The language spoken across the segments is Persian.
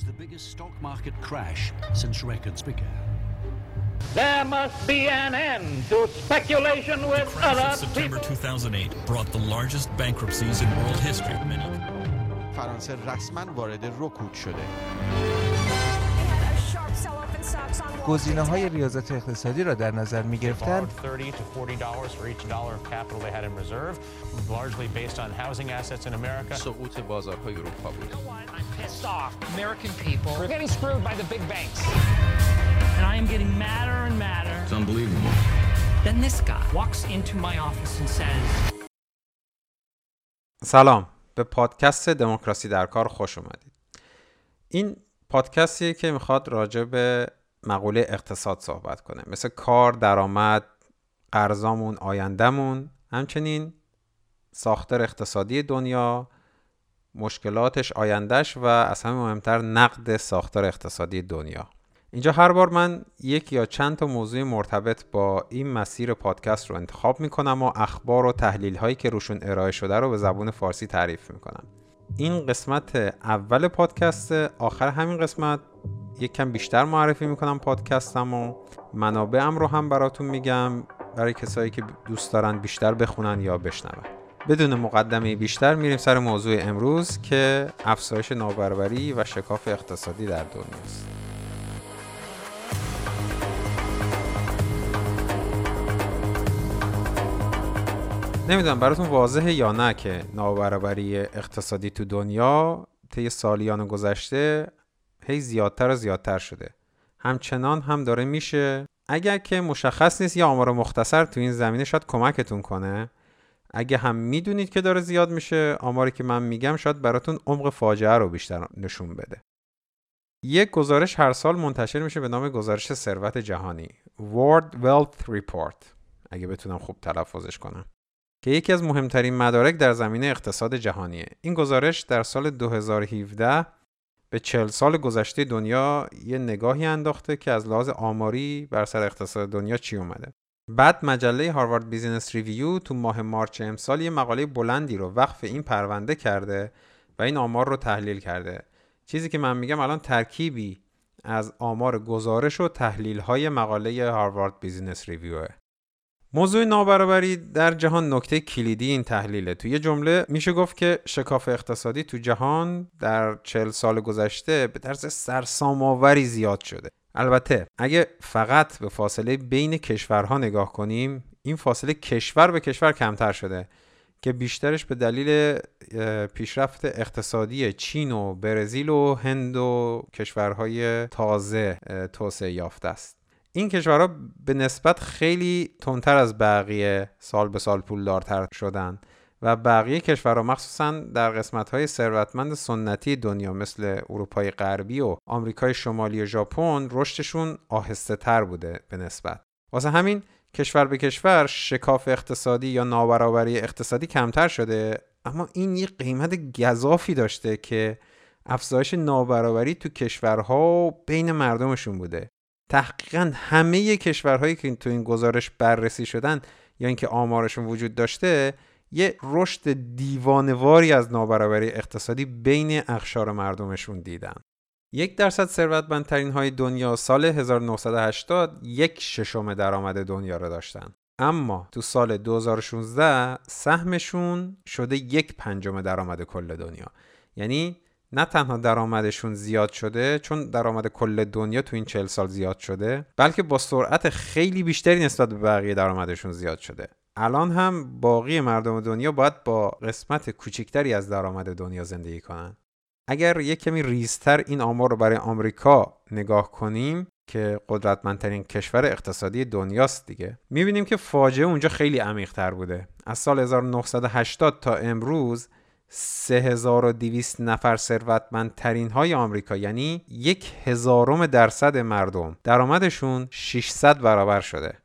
was the biggest stock market crash since records began. There must be an end to speculation with crash other of September people. 2008 brought the largest bankruptcies in world history. Many فرانسه رسما وارد رکود شده گزینه های ریاضت اقتصادی را در نظر می گرفتن borrowed 30 to 40 dollars for each dollar of capital they had in reserve, largely based on housing assets in America. سقوط بازارهای اروپا بود I'm pissed off. American people, We're getting screwed by the big banks. and I am getting madder and madder. It's unbelievable. Then this guy walks into my office and says, سلام به پادکست دموکراسی در کار خوش اومدید این پادکستیه که می‌خواد راجع به مقوله اقتصاد صحبت کنه مثل کار، درآمد، قرضامون، آیندهمون همچنین ساختار اقتصادی دنیا مشکلاتش، آیندهش و از همه مهمتر نقد ساختار اقتصادی دنیا. اینجا هر بار من یک یا چند تا موضوع مرتبط با این مسیر پادکست رو انتخاب می‌کنم و اخبار و تحلیل هایی که روشون ارائه شده رو به زبون فارسی تعریف می‌کنم. این قسمت اول پادکست آخر همین قسمت یک کم بیشتر معرفی می‌کنم پادکستم و منابعم رو هم براتون میگم برای کسایی که دوست دارن بیشتر بخونن یا بشنون. بدون مقدمه بیشتر میریم سر موضوع امروز که افزایش نابرابری و شکاف اقتصادی در دنیاست نمی‌دونم براتون واضحه یا نه که نابرابری اقتصادی تو دنیا طی سالیان گذشته هی زیادتر و زیادتر شده. همچنان هم داره میشه. اگر که مشخص نیست یه آمار مختصر تو این زمینه شاید کمکتون کنه. اگه هم می‌دونید که داره زیاد میشه آماری که من میگم شاید براتون عمق فاجعه رو بیشتر نشون بده. یک گزارش هر سال منتشر میشه به نام گزارش ثروت جهانی World Wealth Report. اگه بتونم خوب تلفظش کنم. که یکی از مهمترین مدارک در زمینه اقتصاد جهانیه. این گزارش در سال 2017 به 40 سال گذشته دنیا یه نگاهی انداخته که از لحاظ آماری بر سر اقتصاد دنیا چی اومده. بعد مجله Harvard Business Review تو ماه March امسال یه مقاله بلندی رو وقف این پرونده کرده و این آمار رو تحلیل کرده. چیزی که من میگم الان ترکیبی از آمار گزارش و تحلیل های مقاله Harvard Business Review ه. موضوع نابرابری در جهان نکته کلیدی این تحلیله. تو یه جمله میشه گفت که شکاف اقتصادی تو جهان در 40 سال گذشته به طرز سرسام‌آوری زیاد شده. البته اگه فقط به فاصله بین کشورها نگاه کنیم این فاصله کشور به کشور کمتر شده که بیشترش به دلیل پیشرفت اقتصادی چین و برزیل و هند و کشورهای تازه توسعه یافته است. این کشورها به نسبت خیلی تندتر از بقیه سال به سال پولدارتر شدن. و بقیه کشورها مخصوصا در قسمت‌های ثروتمند سنتی دنیا مثل اروپای غربی و آمریکای شمالی و ژاپن رشدشون آهسته تر بوده به نسبت. واسه همین کشور به کشور شکاف اقتصادی یا نابرابری اقتصادی کمتر شده اما این یه قیمت گذافی داشته که افزایش نابرابری تو کشورها بین مردمشون بوده. تحقیقا همه کشورهایی که تو این گزارش بررسی شدن یا اینکه آمارشون وجود داشته یه رشد دیوانواری از نابرابری اقتصادی بین اخشار مردمشون دیدن. یک درصد ثروتمندترین های دنیا سال 1980 یک ششم درآمد دنیا رو داشتن. اما تو سال 2016 سهمشون شده یک پنجم درآمد کل دنیا. یعنی نه تنها درآمدشون زیاد شده چون درآمد کل دنیا تو این 40 سال زیاد شده بلکه با سرعت خیلی بیشتری نسبت به بقیه درآمدشون زیاد شده. الان هم باقی مردم دنیا باید با قسمت کوچکتری از درآمد دنیا زندگی کنن. اگر یک کمی ریزتر این آمار رو برای آمریکا نگاه کنیم که قدرتمندترین کشور اقتصادی دنیاست دیگه می‌بینیم که فاجعه اونجا خیلی عمیق‌تر بوده. از سال 1980 تا امروز 3200 نفر ثروتمندترین های آمریکا یعنی یک هزارم درصد مردم. درآمدشون 600 برابر شده.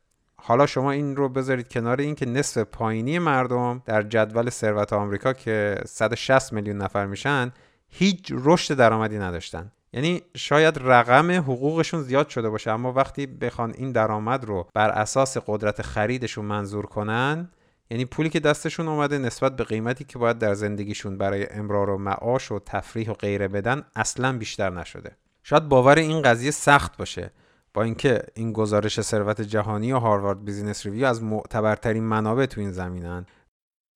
حالا شما این رو بذارید کنار این که نصف پایینی مردم در جدول ثروت آمریکا که 160 میلیون نفر میشن هیچ رشد درآمدی نداشتن. یعنی شاید رقم حقوقشون زیاد شده باشه اما وقتی بخوان این درآمد رو بر اساس قدرت خریدشون منظور کنن یعنی پولی که دستشون اومده نسبت به قیمتی که باید در زندگیشون برای امرار و معاش و تفریح و غیره بدن اصلا بیشتر نشده. شاید باور این قضیه سخت باشه. با اینکه این گزارش ثروت جهانی و Harvard Business Review از معتبرترین منابع تو این زمینن.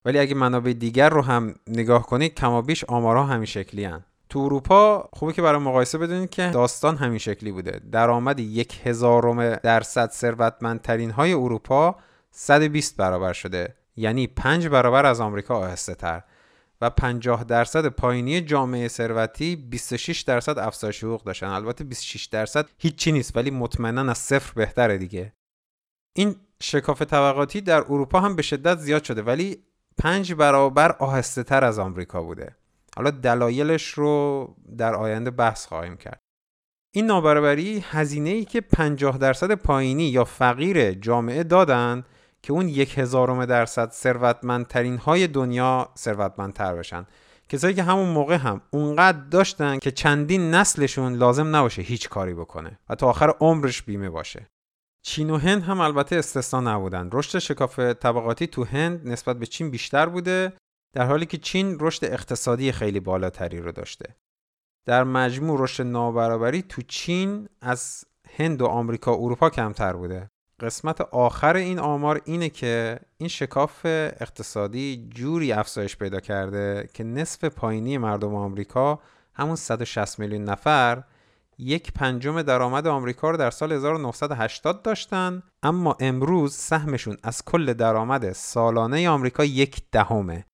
ولی اگه منابع دیگر رو هم نگاه کنید کمابیش آمارها همین شکلی هن. تو اروپا خوبه که برای مقایسه بدونید که داستان همین شکلی بوده. درآمد یک هزارم درصد ثروتمندترین های اروپا 120 برابر شده. یعنی 5 برابر از آمریکا آهسته تر و 50 درصد پایینی جامعه ثروتی 26 درصد افزایش حقوق داشتن. البته 26 درصد هیچی نیست ولی مطمئنا از صفر بهتره دیگه. این شکاف طبقاتی در اروپا هم به شدت زیاد شده ولی 5 برابر آهسته تر از آمریکا بوده. حالا دلایلش رو در آینده بحث خواهیم کرد. این نابرابری هزینه ای که 50 درصد پایینی یا فقیر جامعه دادن که اون یک هزارم درصد ثروتمندترین های دنیا ثروتمندتر بشن. کسایی که همون موقع هم اونقدر داشتن که چندین نسلشون لازم نباشه هیچ کاری بکنه و تا آخر عمرش بیمه باشه. چین و هند هم البته استثنا نبودن. رشد شکاف طبقاتی تو هند نسبت به چین بیشتر بوده در حالی که چین رشد اقتصادی خیلی بالاتری رو داشته. در مجموع رشد نابرابری تو چین از هند و آمریکا و اروپا کمتر بوده. قسمت آخر این آمار اینه که این شکاف اقتصادی جوری افزایش پیدا کرده که نصف پایینی مردم آمریکا همون 160 میلیون نفر یک پنجم درآمد آمریکا رو در سال 1980 داشتن اما امروز سهمشون از کل درآمد سالانه آمریکا یک دهمه.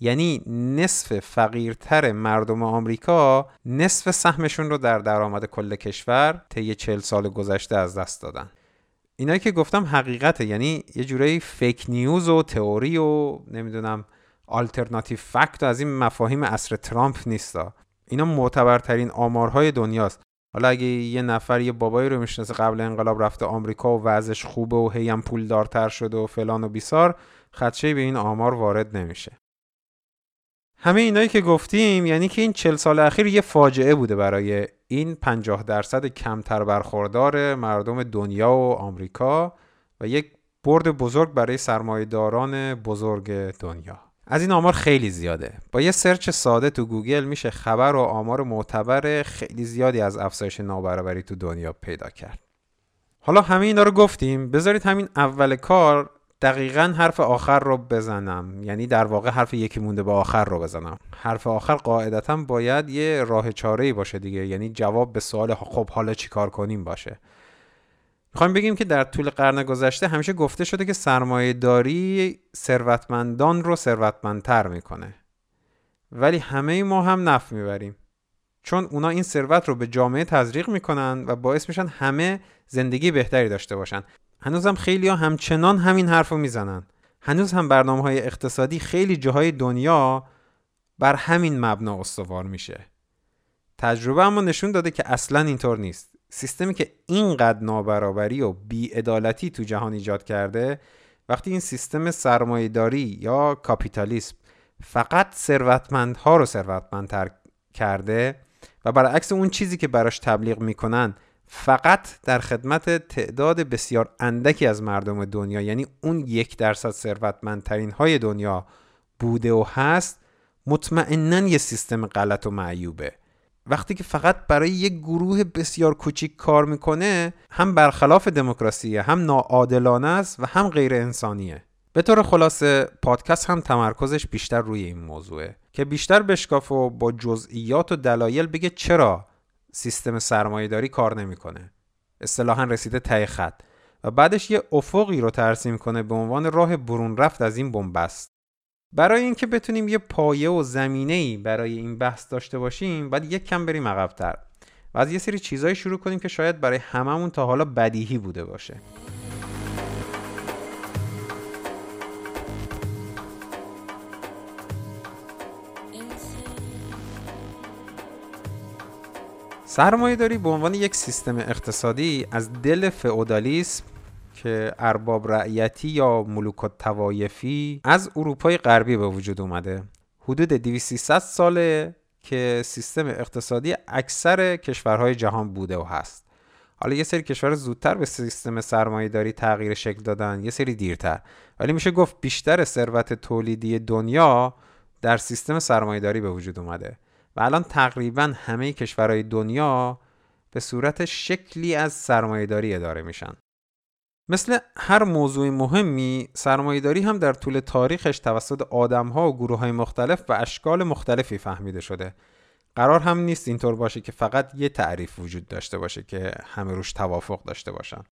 یعنی نصف فقیرتر مردم آمریکا نصف سهمشون رو در درآمد کل کشور طی 40 سال گذشته از دست دادن. اینایی که گفتم حقیقته. یعنی یه جورایی فیک نیوز و تئوری و نمی‌دونم آلترناتیو فکت از این مفاهیم اصر ترامپ نیستا. اینا معتبرترین آمارهای دنیاست. حالا اگه یه نفر یه بابایی رو می‌شناسه قبل انقلاب رفته آمریکا و وضعش خوبه و هیم پول دارتر شده و فلان و بیسار خدشه به این آمار وارد نمیشه. همه اینایی که گفتیم یعنی که این چل سال اخیر یه فاجعه بوده برای این 50 درصد کمتر برخوردار مردم دنیا و آمریکا و یک برد بزرگ برای سرمایهداران بزرگ دنیا. از این آمار خیلی زیاده. با یه search ساده تو گوگل میشه خبر و آمار معتبر خیلی زیادی از افزایش نابرابری تو دنیا پیدا کرد. حالا همه اینا رو گفتیم. بذارید همین اول کار دقیقا حرف آخر رو بزنم. یعنی در واقع حرف یکی مونده به آخر رو بزنم. حرف آخر قاعدتا باید یه راه چاره باشه دیگه. یعنی جواب به سوال خب حالا چیکار کنیم باشه. می‌خوایم بگیم که در طول قرن گذشته همیشه گفته شده که سرمایه داری ثروتمندان رو ثروتمندتر می‌کنه. ولی همه ما هم نف می‌بریم. چون اونا این ثروت رو به جامعه تزریق می‌کنن و باعث میشن همه زندگی بهتری داشته باشن. هنوزم خیلی ها همچنان همین حرف رو می‌زنن. هنوز هم برنامه های اقتصادی خیلی جاهای دنیا بر همین مبنا استوار میشه. تجربه اما نشون داده که اصلا اینطور نیست. سیستمی که اینقدر نابرابری و بیعدالتی تو جهان ایجاد کرده وقتی این سیستم سرمایهداری یا کاپیتالیسم فقط ثروتمندها رو ثروتمندتر کرده و برعکس اون چیزی که براش تبلیغ می‌کنن فقط در خدمت تعداد بسیار اندکی از مردم دنیا یعنی اون یک درصد ثروتمندترین های دنیا بوده و هست مطمئنا یه سیستم غلط و معیوبه. وقتی که فقط برای یک گروه بسیار کوچیک کار می‌کنه هم برخلاف دموکراسیه هم ناعادلانه است و هم غیر انسانیه. به طور خلاصه پادکست هم تمرکزش بیشتر روی این موضوعه. که بیشتر بشکاف و با جزئیات و دلایل بگه چرا سیستم سرمایهداری کار نمی‌کنه. اصطلاحا رسیده ته خط. و بعدش یه افقی رو ترسیم کنه به عنوان راه برون رفت از این بنبست. برای اینکه بتونیم یه پایه و زمینه ای برای این بحث داشته باشیم باید یک کم بریم عقبتر. و از یه سری چیزایی شروع کنیم که شاید برای هممون تا حالا بدیهی بوده باشه. سرمایه داری به عنوان یک سیستم اقتصادی از دل فئودالیسم که ارباب رعیتی یا ملوک توایفی از اروپای غربی به وجود اومده. حدود 200 ساله که سیستم اقتصادی اکثر کشورهای جهان بوده و هست. حالا یه سری کشور زودتر به سیستم سرمایه داری تغییر شکل دادن یه سری دیرتر. ولی میشه گفت بیشتر ثروت تولیدی دنیا در سیستم سرمایه داری به وجود اومده. و الان تقریبا همه کشورهای دنیا به صورت شکلی از سرمایه داری اداره میشن. مثل هر موضوع مهمی سرمایهداری هم در طول تاریخش توسط آدمها و گروه های مختلف و اشکال مختلفی فهمیده شده. قرار هم نیست اینطور باشه که فقط یه تعریف وجود داشته باشه که همه روش توافق داشته باشن.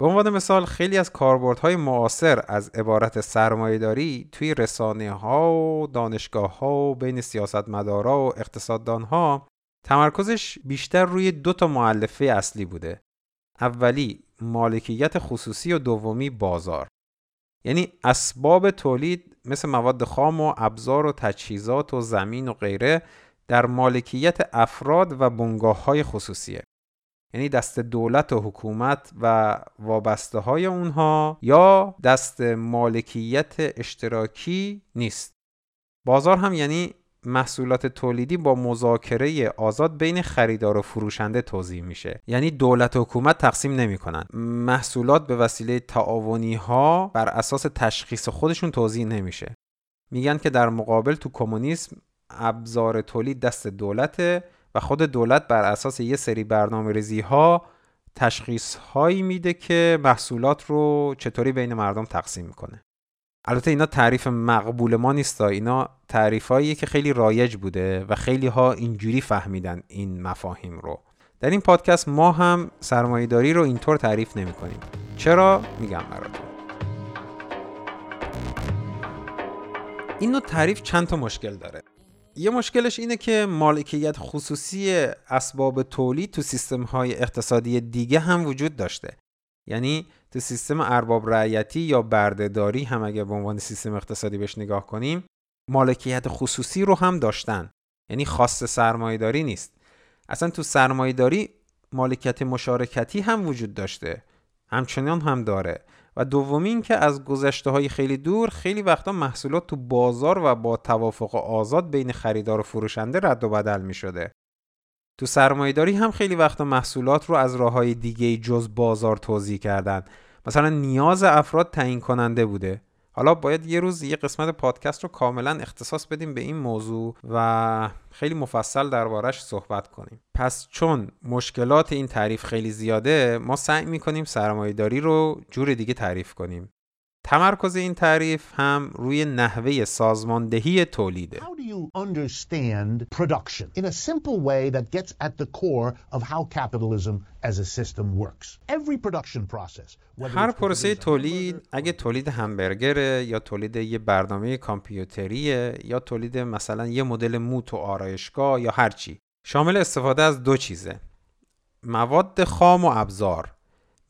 به عنوان مثال خیلی از کاربردهای معاصر از عبارت سرمایهداری توی رسانه ها و دانشگاه ها و بین سیاستمدارا و اقتصاددان ها تمرکزش بیشتر روی دو تا معلفه اصلی بوده. اولی مالکیت خصوصی و دومی بازار. یعنی اسباب تولید مثل مواد خام و ابزار و تجهیزات و زمین و غیره در مالکیت افراد و بنگاه های خصوصیه. یعنی دست دولت و حکومت و وابسته های اونها یا دست مالکیت اشتراکی نیست. بازار هم یعنی محصولات تولیدی با مذاکره آزاد بین خریدار و فروشنده توضیح میشه. یعنی دولت و حکومت تقسیم نمی‌کنن. محصولات به وسیله تعاونی ها بر اساس تشخیص خودشون توضیح نمیشه. میگن که در مقابل تو کمونیسم ابزار تولید دست دولته و خود دولت بر اساس یه سری برنامه ریزی ها تشخیص هایی میده که محصولات رو چطوری بین مردم تقسیم می‌کنه. البته اینا تعریف مقبول ما نیست اینا تعریفایی که خیلی رایج بوده و خیلی ها اینجوری فهمیدن این مفاهیم رو. در این پادکست ما هم سرمایهداری رو اینطور تعریف نمی کنیم چرا؟ میگم براتون. این نوع تعریف چند تا مشکل داره. یه مشکلش اینه که مالکیت خصوصی اسباب تولید تو سیستم های اقتصادی دیگه هم وجود داشته. یعنی تو سیستم ارباب رعیتی یا بردهداری هم اگر به عنوان سیستم اقتصادی بهش نگاه کنیم مالکیت خصوصی رو هم داشتن. یعنی خاص سرمایهداری نیست. اصلا تو سرمایهداری مالکیت مشارکتی هم وجود داشته. همچنان هم داره. و دومی که از گذشته های خیلی دور خیلی وقتا محصولات تو بازار و با توافق آزاد بین خریدار و فروشنده رد و بدل می شده تو سرمایهداری هم خیلی وقتا محصولات رو از راه های دیگه جز بازار توضیح کردن. مثلا نیاز افراد تعیین کننده بوده. حالا باید یه روز یه قسمت پادکست رو کاملا اختصاص بدیم به این موضوع و خیلی مفصل دربارش صحبت کنیم. پس چون مشکلات این تعریف خیلی زیاده ما سعی می‌کنیم سرمایهداری رو جور دیگه تعریف کنیم. تمرکز این تعریف هم روی نحوه سازماندهی تولیده. How do you understand production in a simple way that gets at the core of how capitalism as a system works? Every production process. هر پروسه تولید اگه تولید همبرگره یا تولید یه برنامه کامپیوتریه یا تولید مثلا یه مدل موت و آرایشگاه یا هر چی شامل استفاده از دو چیزه مواد خام و ابزار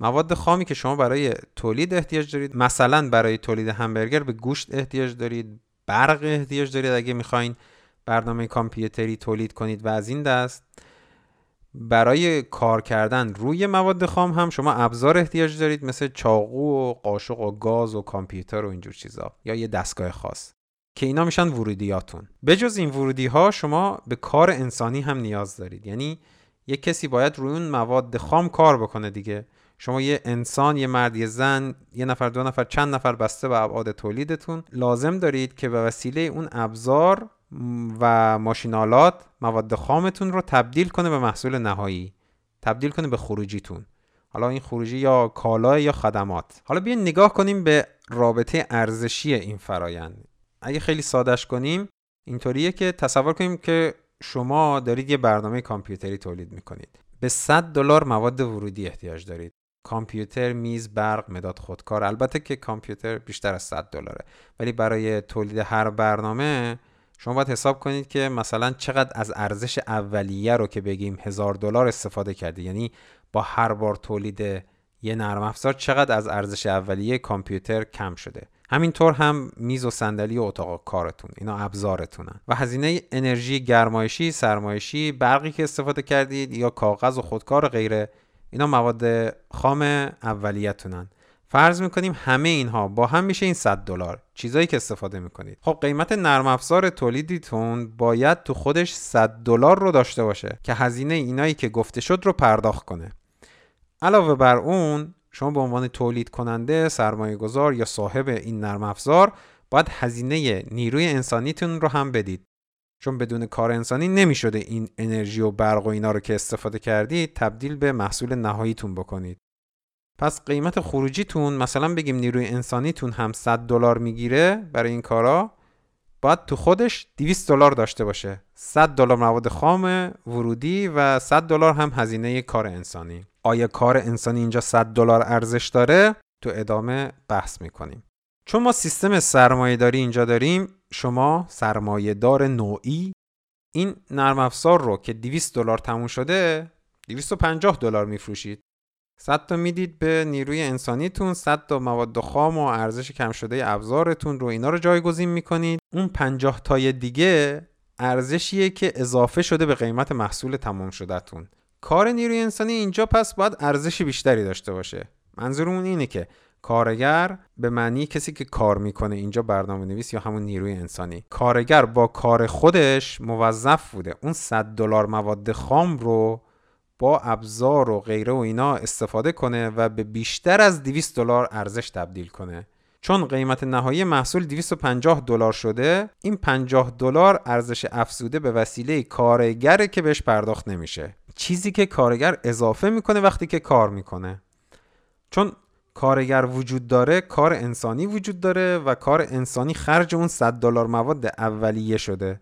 مواد خامی که شما برای تولید احتیاج دارید مثلا برای تولید همبرگر به گوشت احتیاج دارید برق احتیاج دارید اگه می‌خواین برنامه کامپیوتری تولید کنید و از این دست. برای کار کردن روی مواد خام هم شما ابزار احتیاج دارید مثل چاقو و قاشق و گاز و کامپیوتر و اینجور چیزا یا یه دستگاه خاص که اینا میشن ورودیاتون. بجز این ورودی ها شما به کار انسانی هم نیاز دارید. یعنی یه کسی باید روی اون مواد خام کار بکنه دیگه. شما یه انسان یه مرد یه زن یه نفر دو نفر چند نفر بسته به ابعاد تولیدتون لازم دارید که به وسیله اون ابزار و ماشینالات مواد خامتون رو تبدیل کنه به محصول نهایی تبدیل کنه به خروجیتون. حالا این خروجی یا کالا یا خدمات. حالا بیاین نگاه کنیم به رابطه ارزشی این فرایند. اگه خیلی سادش کنیم اینطوریه که تصور کنیم که شما دارید یه برنامه کامپیوتری تولید می‌کنید. به 100 دلار مواد ورودی احتیاج دارید. کامپیوتر میز برق مداد خودکار. البته که کامپیوتر بیشتر از 100 دلاره. ولی برای تولید هر برنامه شما باید حساب کنید که مثلا چقدر از ارزش اولیه رو که بگیم هزار دلار استفاده کردی. یعنی با هر بار تولید یه نرم افزار چقدر از ارزش اولیه کامپیوتر کم شده. همینطور هم میز و صندلی و اتاق کارتون. اینا ابزارتونن. و هزینه انرژی گرمایشی سرمایشی برقی که استفاده کردید یا کاغذ و خودکار غیره اینا مواد خام اولیتونن. فرض می‌کنیم همه اینها با هم میشه این 100 دلار. چیزایی که استفاده می‌کنید. خب قیمت نرم افزار تولیدیتون باید تو خودش 100 دلار رو داشته باشه که هزینه اینایی که گفته شد رو پرداخت کنه. علاوه بر اون شما به عنوان تولید کننده، سرمایه گذار یا صاحب این نرم افزار باید هزینه نیروی انسانیتون رو هم بدید. چون بدون کار انسانی نمی‌شده این انرژی و برق و اینا رو که استفاده کردید تبدیل به محصول نهاییتون بکنید. پس قیمت خروجیتون مثلا بگیم نیروی انسانیتون هم 100 دلار می‌گیره برای این کارا باید تو خودش 200 دلار داشته باشه. 100 دلار مواد خام ورودی و 100 دلار هم هزینه کار انسانی. آیا کار انسانی اینجا 100 دلار ارزش داره؟ تو ادامه بحث می‌کنیم. چون ما سیستم سرمایه داری اینجا داریم شما سرمایه دار نوعی. این نرم افزار رو که 200 دلار تموم شده 250 دلار میفروشید. 100 تا می‌دید به نیروی انسانیتون 100 تا مواد خام و ارزش کم شده ابزارتون رو اینا رو جایگزین می‌کنید. اون 50 تای دیگه ارزشیه که اضافه شده به قیمت محصول تمام شدهتون. کار نیروی انسانی اینجا پس باید ارزش بیشتری داشته باشه. منظورمون اینه که کارگر به معنی کسی که کار می‌کنه اینجا برنامه نویس یا همون نیروی انسانی. کارگر با کار خودش موظف بوده. اون 100 دلار مواد خام رو با ابزار و غیره و اینا استفاده کنه و به بیشتر از 200 دلار ارزش تبدیل کنه. چون قیمت نهایی محصول 250 دلار شده این 50 دلار ارزش افزوده به وسیله کارگره که بهش پرداخت نمیشه. چیزی که کارگر اضافه می‌کنه وقتی که کار می‌کنه. چون کارگر وجود داره کار انسانی وجود داره و کار انسانی خرج اون 100 دلار مواد اولیه شده.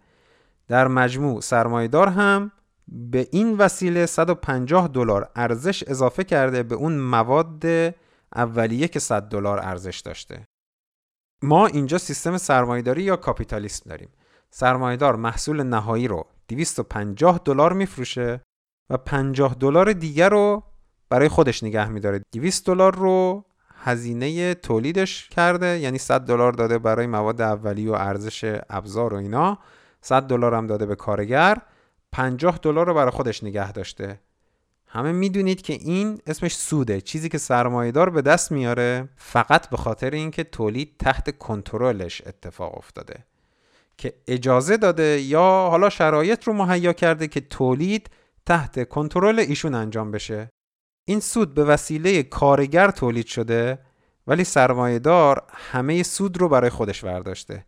در مجموع سرمایهدار هم به این وسیله 150 دلار ارزش اضافه کرده به اون مواد اولیه که 100 دلار ارزش داشته. ما اینجا سیستم سرمایهداری یا کاپیتالیسم داریم. سرمایهدار محصول نهایی رو 250 دلار میفروشه و 50 دلار دیگر رو برای خودش نگه میداره. 200 دلار رو هزینه تولیدش کرده یعنی 100 دلار داده برای مواد اولیه و ارزش ابزار و اینا 100 دلار هم داده به کارگر 50 دلار رو برای خودش نگه داشته. همه می‌دونید که این اسمش سوده چیزی که سرمایهدار به دست میاره فقط به خاطر اینکه تولید تحت کنترلش اتفاق افتاده. که اجازه داده یا حالا شرایط رو مهیا کرده که تولید تحت کنترل ایشون انجام بشه. این سود به وسیله کارگر تولید شده ولی سرمایهدار همه سود رو برای خودش برداشته.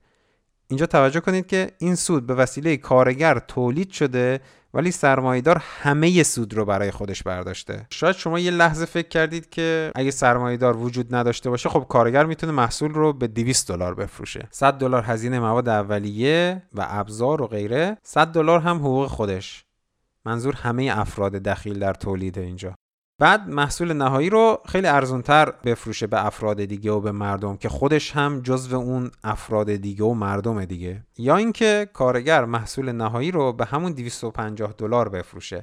اینجا توجه کنید که این سود به وسیله کارگر تولید شده ولی سرمایهدار همه سود رو برای خودش برداشته. شاید شما یه لحظه فکر کردید که اگه سرمایهدار وجود نداشته باشه خب کارگر می‌تونه محصول رو به 200 دلار بفروشه. 100 دلار هزینه مواد اولیه و ابزار و غیره 100 دلار هم حقوق خودش. منظور همه افراد دخیل در تولید اینجا. بعد محصول نهایی رو خیلی ارزونتر بفروشه به افراد دیگه و به مردم که خودش هم جزو اون افراد دیگه و مردم دیگه. یا اینکه کارگر محصول نهایی رو به همون 250 دلار بفروشه.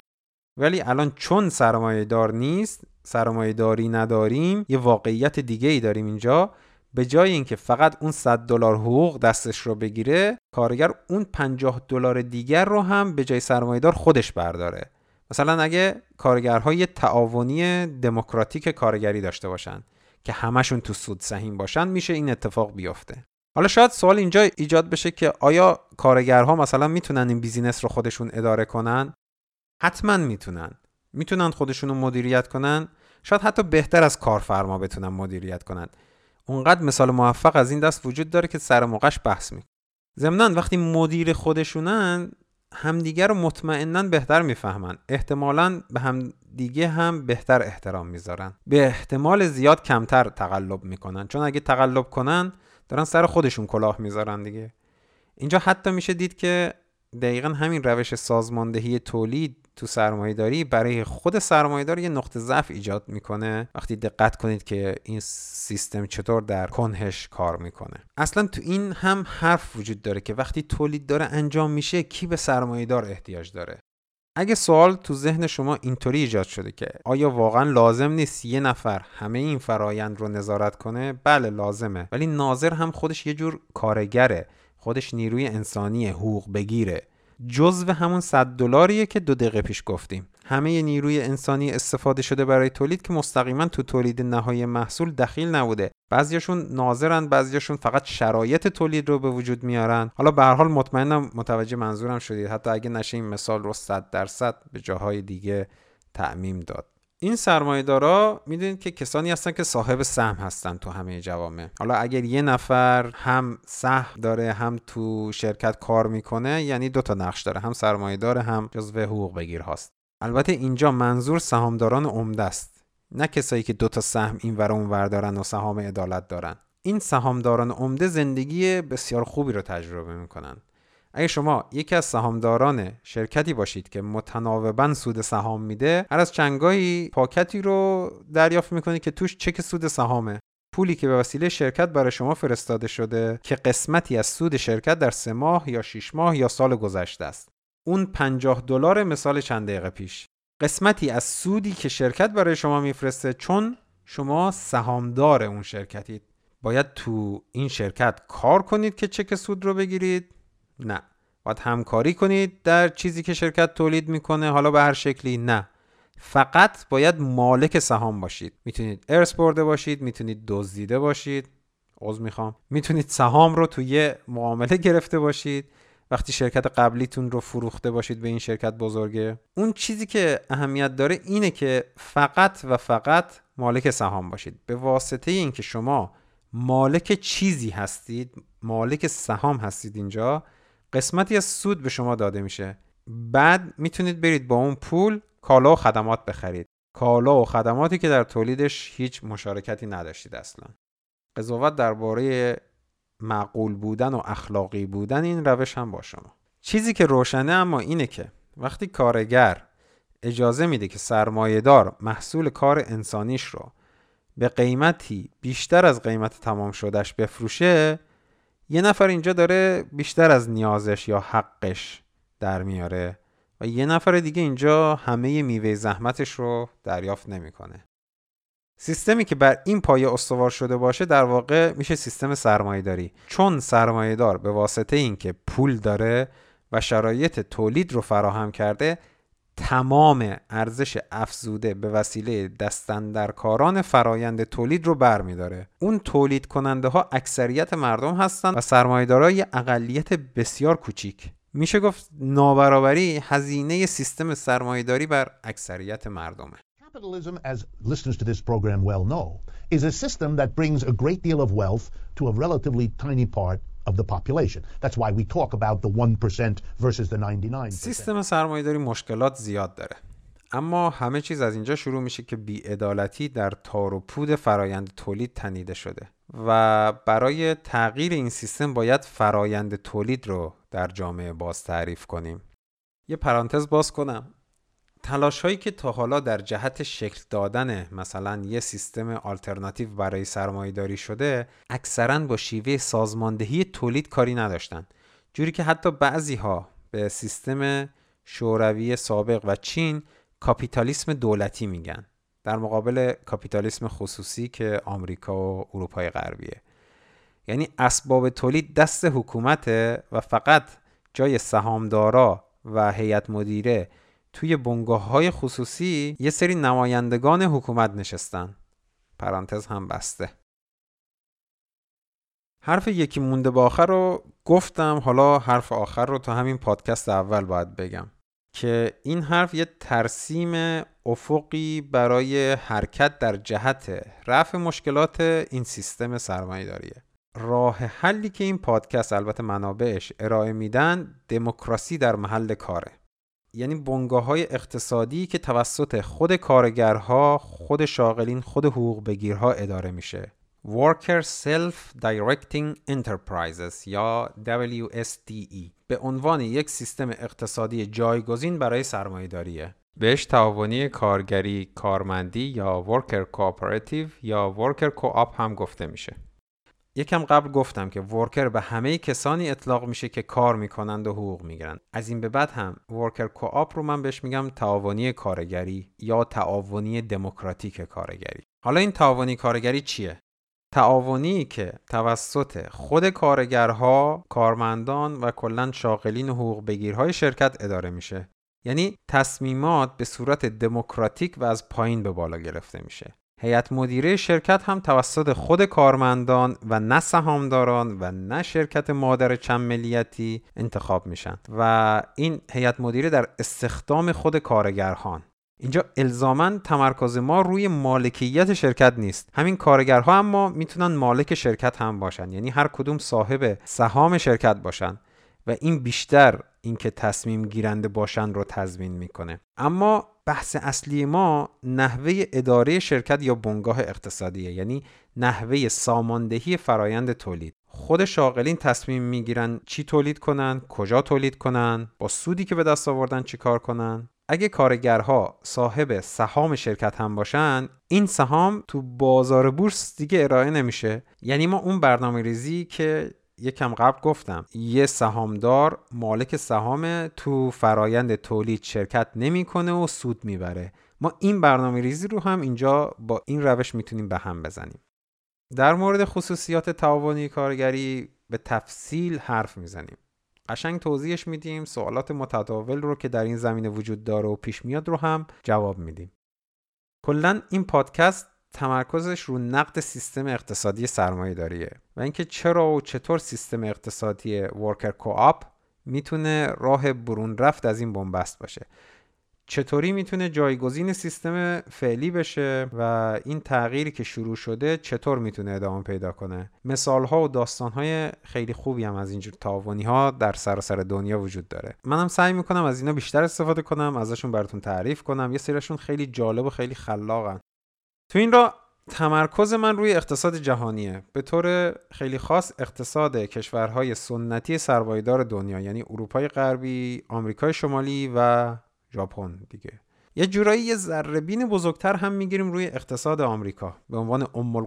ولی الان چون سرمایه دار نیست سرمایه داری نداریم یه واقعیت دیگه ای داریم اینجا. به جای اینکه فقط اون 100 دلار حقوق دستش رو بگیره کارگر اون 50 دلار دیگر رو هم به جای سرمایه دار خودش برداره. مثلا اگه کارگرهای تعاونی دموکراتیک کارگری داشته باشن که همشون تو سود سهیم باشن میشه این اتفاق بیفته. حالا شاید سوال اینجا ایجاد بشه که آیا کارگرها مثلا می‌تونن این بیزینس رو خودشون اداره کنن؟ حتما می‌تونن. می‌تونن خودشون رو مدیریت کنن. شاید حتی بهتر از کارفرما بتونن مدیریت کنن. اونقدر مثال موفق از این دست وجود داره که سر موقعش بحث می‌کنه. ضمنا وقتی مدیر خودشونن همدیگه رو مطمئنا بهتر می‌فهمن. احتمالا به همدیگه هم بهتر احترام می‌ذارن. به احتمال زیاد کمتر تقلب می‌کنن. چون اگه تقلب کنن دارن سر خودشون کلاه می‌ذارن دیگه. اینجا حتی میشه دید که دقیقا همین روش سازماندهی تولید تو سرمایهداری برای خود سرمایهدار یه نقطه ضعف ایجاد می‌کنه. وقتی دقت کنید که این سیستم چطور در کنهش کار می‌کنه. اصلا تو این هم حرف وجود داره که وقتی تولید داره انجام میشه کی به سرمایهدار احتیاج داره؟ اگه سوال تو ذهن شما اینطوری ایجاد شده که آیا واقعا لازم نیست یه نفر همه این فرایند رو نظارت کنه؟ بله لازمه. ولی ناظر هم خودش یه جور کارگره. خودش نیروی انسانی حقوق بگیره. جزو همون 100 دلاریه که دو دقیقه پیش گفتیم. همه نیروی انسانی استفاده شده برای تولید که مستقیما تو تولید نهایی محصول دخیل نبوده. بعضیاشون ناظرن بعضیاشون فقط شرایط تولید رو به وجود میارن. حالا به هر حال مطمئنم متوجه منظورم شدید. حتی اگه نشه این مثال رو 100 درصد به جاهای دیگه تعمیم داد. این سرمایه‌دارا می‌دونید که کسانی هستن که صاحب سهم هستن تو همه جوامع. حالا اگر یه نفر هم سهم داره هم تو شرکت کار می‌کنه یعنی دو تا نقش داره هم سرمایه داره هم جزو حقوق بگیر هاست. البته اینجا منظور سهامداران عمده است. نه کسایی که دو تا سهم این ور اون ور دارن و سهام عدالت دارن. این سهامداران عمده زندگی بسیار خوبی رو تجربه می‌کنن. اگه شما یکی از سهامداران شرکتی باشید که متناوبا سود سهام میده هر از چنگایی پاکتی رو دریافت می‌کنید که توش چک سود سهامه. پولی که به وسیله شرکت برای شما فرستاده شده که قسمتی از سود شرکت در سه ماه یا 6 ماه یا سال گذشته است. اون 50 دلار مثال چند دقیقه پیش. قسمتی از سودی که شرکت برای شما میفرسته چون شما سهامدار اون شرکتید. باید تو این شرکت کار کنید که چک سود رو بگیرید. نه. باید همکاری کنید در چیزی که شرکت تولید می‌کنه حالا به هر شکلی نه. فقط باید مالک سهام باشید. می‌تونید ارث برده باشید می‌تونید دزدیده باشید. عذر می‌خوام. می‌تونید سهام رو توی معامله گرفته باشید. وقتی شرکت قبلیتون رو فروخته باشید به این شرکت بزرگه. اون چیزی که اهمیت داره اینه که فقط و فقط مالک سهام باشید. به واسطه اینکه شما مالک چیزی هستید مالک سهام هستید اینجا قسمتی از سود به شما داده میشه. بعد می‌تونید برید با اون پول کالا و خدمات بخرید. کالا و خدماتی که در تولیدش هیچ مشارکتی نداشتید اصلا. قضاوت درباره معقول بودن و اخلاقی بودن این روش هم با شما. چیزی که روشنه اما اینه که وقتی کارگر اجازه میده که سرمایهدار محصول کار انسانیش رو به قیمتی بیشتر از قیمت تمام شدهش بفروشه یه نفر اینجا داره بیشتر از نیازش یا حقش در میاره و یه نفر دیگه اینجا همه میوه زحمتش رو دریافت نمی‌کنه. سیستمی که بر این پایه استوار شده باشه در واقع میشه سیستم سرمایه داری چون سرمایه دار به واسطه اینکه پول داره و شرایط تولید رو فراهم کرده تمام ارزش افزوده به وسیله دستندرکاران فرایند تولید رو برمیداره اون تولید کننده ها اکثریت مردم هستن و سرمایه‌دارای اقلیت بسیار کوچیک. میشه گفت نابرابری هزینه سیستم سرمایهداری بر اکثریت مردمه. Capitalism, as listeners to this program well know, is a system that brings a great deal of wealth to a relatively tiny part of the population. That's why we talk about the 1% versus the 99%. سیستم سرمایه‌داری مشکلات زیاد داره. اما همه چیز از اینجا شروع میشه که بیعدالتی در تار و پود فرایند تولید تنیده شده و برای تغییر این سیستم باید فرایند تولید رو در جامعه باز تعریف کنیم. یه پرانتز باز کنم. تلاش هایی که تا حالا در جهت شکل دادن مثلا یه سیستم آلترناتیو برای سرمایه داری شده اکثرا با شیوه سازماندهی تولید کاری نداشتن. جوری که حتی بعضی ها به سیستم شوروی سابق و چین کاپیتالیسم دولتی میگن. در مقابل کاپیتالیسم خصوصی که آمریکا و اروپای غربیه. یعنی اسباب تولید دست حکومته و فقط جای سهامدارا و هیئت مدیره توی بنگاه های خصوصی یه سری نمایندگان حکومت نشستن. پرانتز هم بسته. حرف یکی مونده به آخر رو گفتم. حالا حرف آخر رو تا همین پادکست اول باید بگم که این حرف یه ترسیم افقی برای حرکت در جهت رفع مشکلات این سیستم سرمایه داریه راه حلی که این پادکست البته منابعش ارائه میدن دموکراسی در محل کاره. یعنی بنگاه های اقتصادی که توسط خود کارگرها، خود شاغلین، خود حقوق بگیرها اداره میشه. Worker Self-Directing Enterprises یا WSDE به عنوان یک سیستم اقتصادی جایگزین برای سرمایه داریه. بهش تعاونی کارگری کارمندی یا Worker Cooperative یا Worker Co-op هم گفته میشه. یکم قبل گفتم که ورکر به همه کسانی اطلاق میشه که کار می‌کنند و حقوق می‌گیرند از این به بعد هم ورکر کوآپ رو من بهش میگم تعاونی کارگری یا تعاونی دموکراتیک کارگری حالا این تعاونی کارگری چیه تعاونی که توسط خود کارگرها، کارمندان و کلا شاغلین حقوق بگیرهای شرکت اداره میشه. یعنی تصمیمات به صورت دموکراتیک و از پایین به بالا گرفته میشه. هیئت مدیره شرکت هم توسط خود کارمندان و نه سهامداران و نه شرکت مادر چند ملیتی انتخاب میشن و این هیئت مدیره در استخدام خود کارگرهان. اینجا الزاما تمرکز ما روی مالکیت شرکت نیست. همین کارگرها اما می‌تونن مالک شرکت هم باشن. یعنی هر کدوم صاحب سهام شرکت باشن. و این بیشتر اینکه تصمیم گیرنده باشن رو تضمین می‌کنه. اما بحث اصلی ما نحوه اداره شرکت یا بنگاه اقتصادیه یعنی نحوه ساماندهی فرایند تولید. خود شاغلین تصمیم می‌گیرن چی تولید کنن کجا تولید کنن با سودی که به دست آوردن چی کار کنن. اگه کارگرها صاحب سهام شرکت هم باشن این سهام تو بازار بورس دیگه ارائه نمیشه. یعنی ما اون برنامه ریزی که یکم قبل گفتم یه سهامدار مالک سهام تو فرایند تولید شرکت نمی‌کنه و سود می‌بره. ما این برنامه ریزی رو هم اینجا با این روش می‌تونیم به هم بزنیم. در مورد خصوصیات تعاونی کارگری به تفصیل حرف می‌زنیم. قشنگ توضیحش میدیم سوالات متداول رو که در این زمینه وجود داره و پیش میاد رو هم جواب میدیم. کلا این پادکست تمرکزش رو نقد سیستم اقتصادی سرمایه داریه و اینکه چرا و چطور سیستم اقتصادی ورکر کوآپ می‌تونه راه برون رفت از این بنبست باشه. چطوری می‌تونه جایگزین سیستم فعلی بشه و این تغییری که شروع شده چطور می‌تونه ادامه پیدا کنه؟ مثال ها و داستان های خیلی خوبی هم از اینجور تعاونی ها در سراسر دنیا وجود داره. منم سعی می‌کنم از اینا بیشتر استفاده کنم ازشون براتون تعریف کنم. یه سریشون خیلی جالب و خیلی خلاقن. تو این را تمرکز من روی اقتصاد جهانیه. به طور خیلی خاص اقتصاد کشورهای سنتی سرمایه‌دار دنیا یعنی اروپای غربی، آمریکای شمالی و ژاپن دیگه. یه جورایی یه ذرهبین بزرگتر هم می‌گیریم روی اقتصاد آمریکا به عنوان ام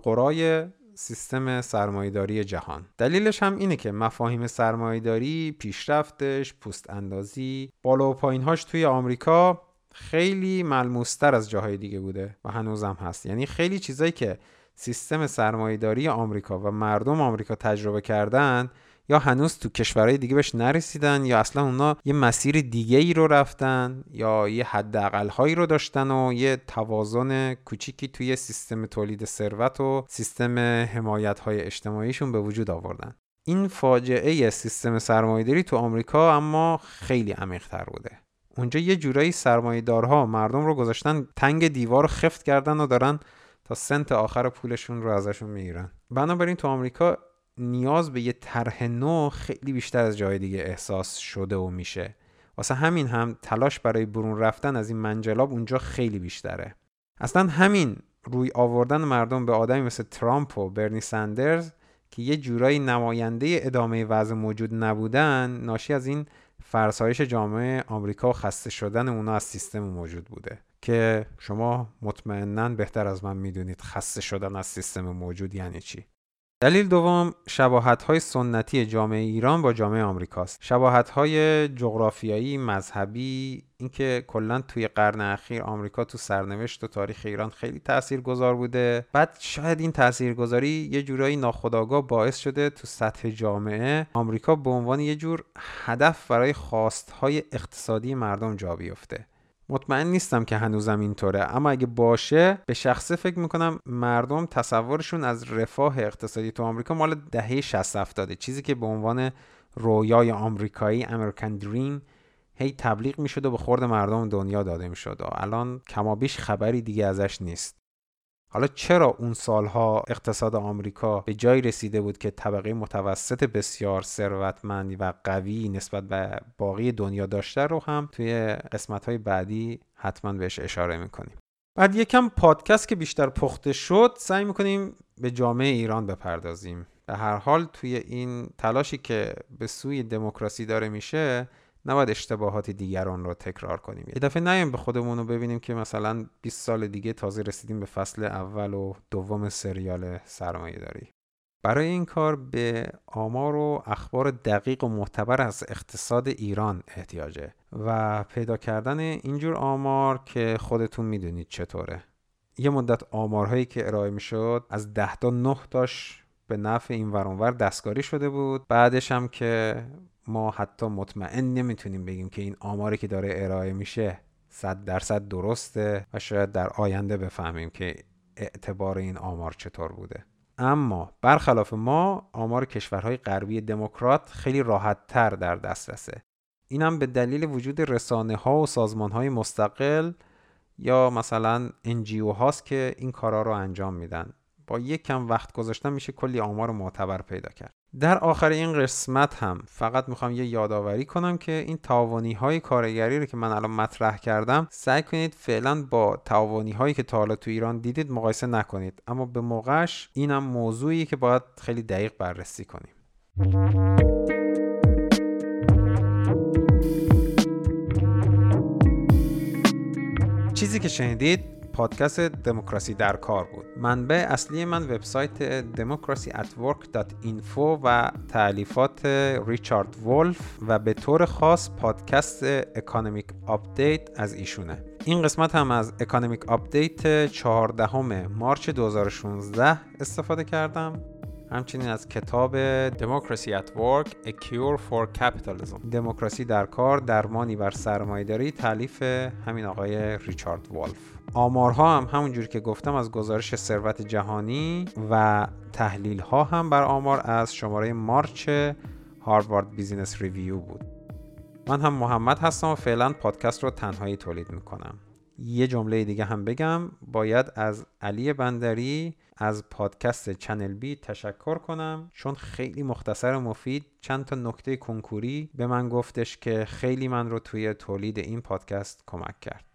سیستم سرمایهداری جهان. دلیلش هم اینه که مفاهیم سرمایهداری پیشرفتش پوست اندازی بالا و پایینهاش توی آمریکا خیلی ملموستر از جاهای دیگه بوده و هنوزم هست. یعنی خیلی چیزایی که سیستم سرمایهداری آمریکا و مردم آمریکا تجربه کردن یا هنوز تو کشورهای دیگه بهش نرسیدن یا اصلا اونا یه مسیر دیگه ای رو رفتن یا یه حداقل هایی رو داشتن و یه توازن کوچیکی توی سیستم تولید ثروت و سیستم حمایت های اجتماعیشون به وجود آوردن. این فاجعه سیستم سرمایهداری تو آمریکا اما خیلی عمیق‌تر بوده. اونجا یه جورایی سرمایه‌دارها مردم رو گذاشتن تنگ دیوار خفت کردن و دارن تا سنت آخر پولشون رو ازشون می‌گیرن. بنابراین تو آمریکا نیاز به یه طرح نو خیلی بیشتر از جای دیگه احساس شده و میشه. واسه همین هم تلاش برای برون رفتن از این منجلاب اونجا خیلی بیشتره. اصلا همین روی آوردن مردم به آدمی مثل ترامپ و برنی سندرز که یه جورایی نماینده ادامه وضع موجود نبودن ناشی از این فرسایش جامعه آمریکا و خسته شدن اونا از سیستم موجود بوده که شما مطمئنا بهتر از من می‌دونید خسته شدن از سیستم موجود یعنی چی. دلیل دوم شباهت های سنتی جامعه ایران با جامعه آمریکاست. شباهت های جغرافیایی مذهبی اینکه کلا توی قرن اخیر آمریکا تو سرنوشت و تاریخ ایران خیلی تاثیرگذار بوده. بعد شاید این تاثیرگذاری یه جورایی ناخودآگاه باعث شده تو سطح جامعه آمریکا به عنوان یه جور هدف برای خواستهای اقتصادی مردم جا بیفته. مطمئن نیستم که هنوزم اینطوره. اما اگه باشه به شخصه فکر می‌کنم مردم تصورشون از رفاه اقتصادی تو آمریکا مال دهه 60 70 چیزی که به عنوان رویای آمریکایی امریکن دریم هی تبلیغ می‌شد و به خورد مردم دنیا داده می‌شد. و الان کمابیش خبری دیگه ازش نیست. حالا چرا اون سالها اقتصاد آمریکا به جایی رسیده بود که طبقه متوسط بسیار ثروتمند و قوی نسبت به باقی دنیا داشته رو هم توی قسمت های بعدی حتما بهش اشاره می‌کنیم؟ بعد یکم پادکست که بیشتر پخته شد سعی می‌کنیم به جامعه ایران بپردازیم. به هر حال توی این تلاشی که به سوی دموکراسی داره میشه نباید اشتباهات دیگران رو تکرار کنیم. یه دفعه نیایم به خودمون رو ببینیم که مثلا 20 سال دیگه تازه رسیدیم به فصل اول و دوم سریال سرمایه داری. برای این کار به آمار و اخبار دقیق و معتبر از اقتصاد ایران احتیاجه و پیدا کردن اینجور آمار که خودتون می‌دونید چطوره. یه مدت آمارهایی که ارائه می‌شد از 10 تا 9 تاش به نفع این ورانور دستکاری شده بود. بعدش هم که ما حتی مطمئن نمی‌تونیم بگیم که این آماری که داره ارائه میشه صد درصد درسته و شاید در آینده بفهمیم که اعتبار این آمار چطور بوده. اما برخلاف ما آمار کشورهای غربی دموکرات خیلی راحت تر در دسترسه. اینم به دلیل وجود رسانه ها و سازمان های مستقل یا مثلا NGO هاست که این کارا رو انجام میدن. با یک کم وقت گذاشتن میشه کلی آمار معتبر پیدا کرد. در آخر این قسمت هم فقط می‌خوام یه یادآوری کنم که این تعاونی های کارگری رو که من الان مطرح کردم سعی کنید فعلا با تعاونی هایی که تا حالا تو ایران دیدید مقایسه نکنید. اما به موقعش اینم موضوعی که باید خیلی دقیق بررسی کنیم. چیزی که شنیدید پادکست دموکراسی در کار بود. منبع اصلی من وبسایت democracyatwork.info و تألیفات ریچارد ولف و به طور خاص پادکست Economic Update از ایشونه. این قسمت هم از Economic Update 14 March 2016 استفاده کردم. همچنین از کتاب Democracy at Work A Cure for Capitalism. دموکراسی در کار درمانی بر سرمایه‌داری تالیف همین آقای ریچارد ولف آمارها هم همونجوری که گفتم از گزارش ثروت جهانی و تحلیل ها هم بر آمار از شماره March Harvard Business Review بود. من هم محمد هستم و فعلا پادکست رو تنهایی تولید می‌کنم. یه جمله دیگه هم بگم باید از علی بندری از پادکست Channel B تشکر کنم چون خیلی مختصر و مفید چند تا نکته کنکوری به من گفتش که خیلی من رو توی تولید این پادکست کمک کرد.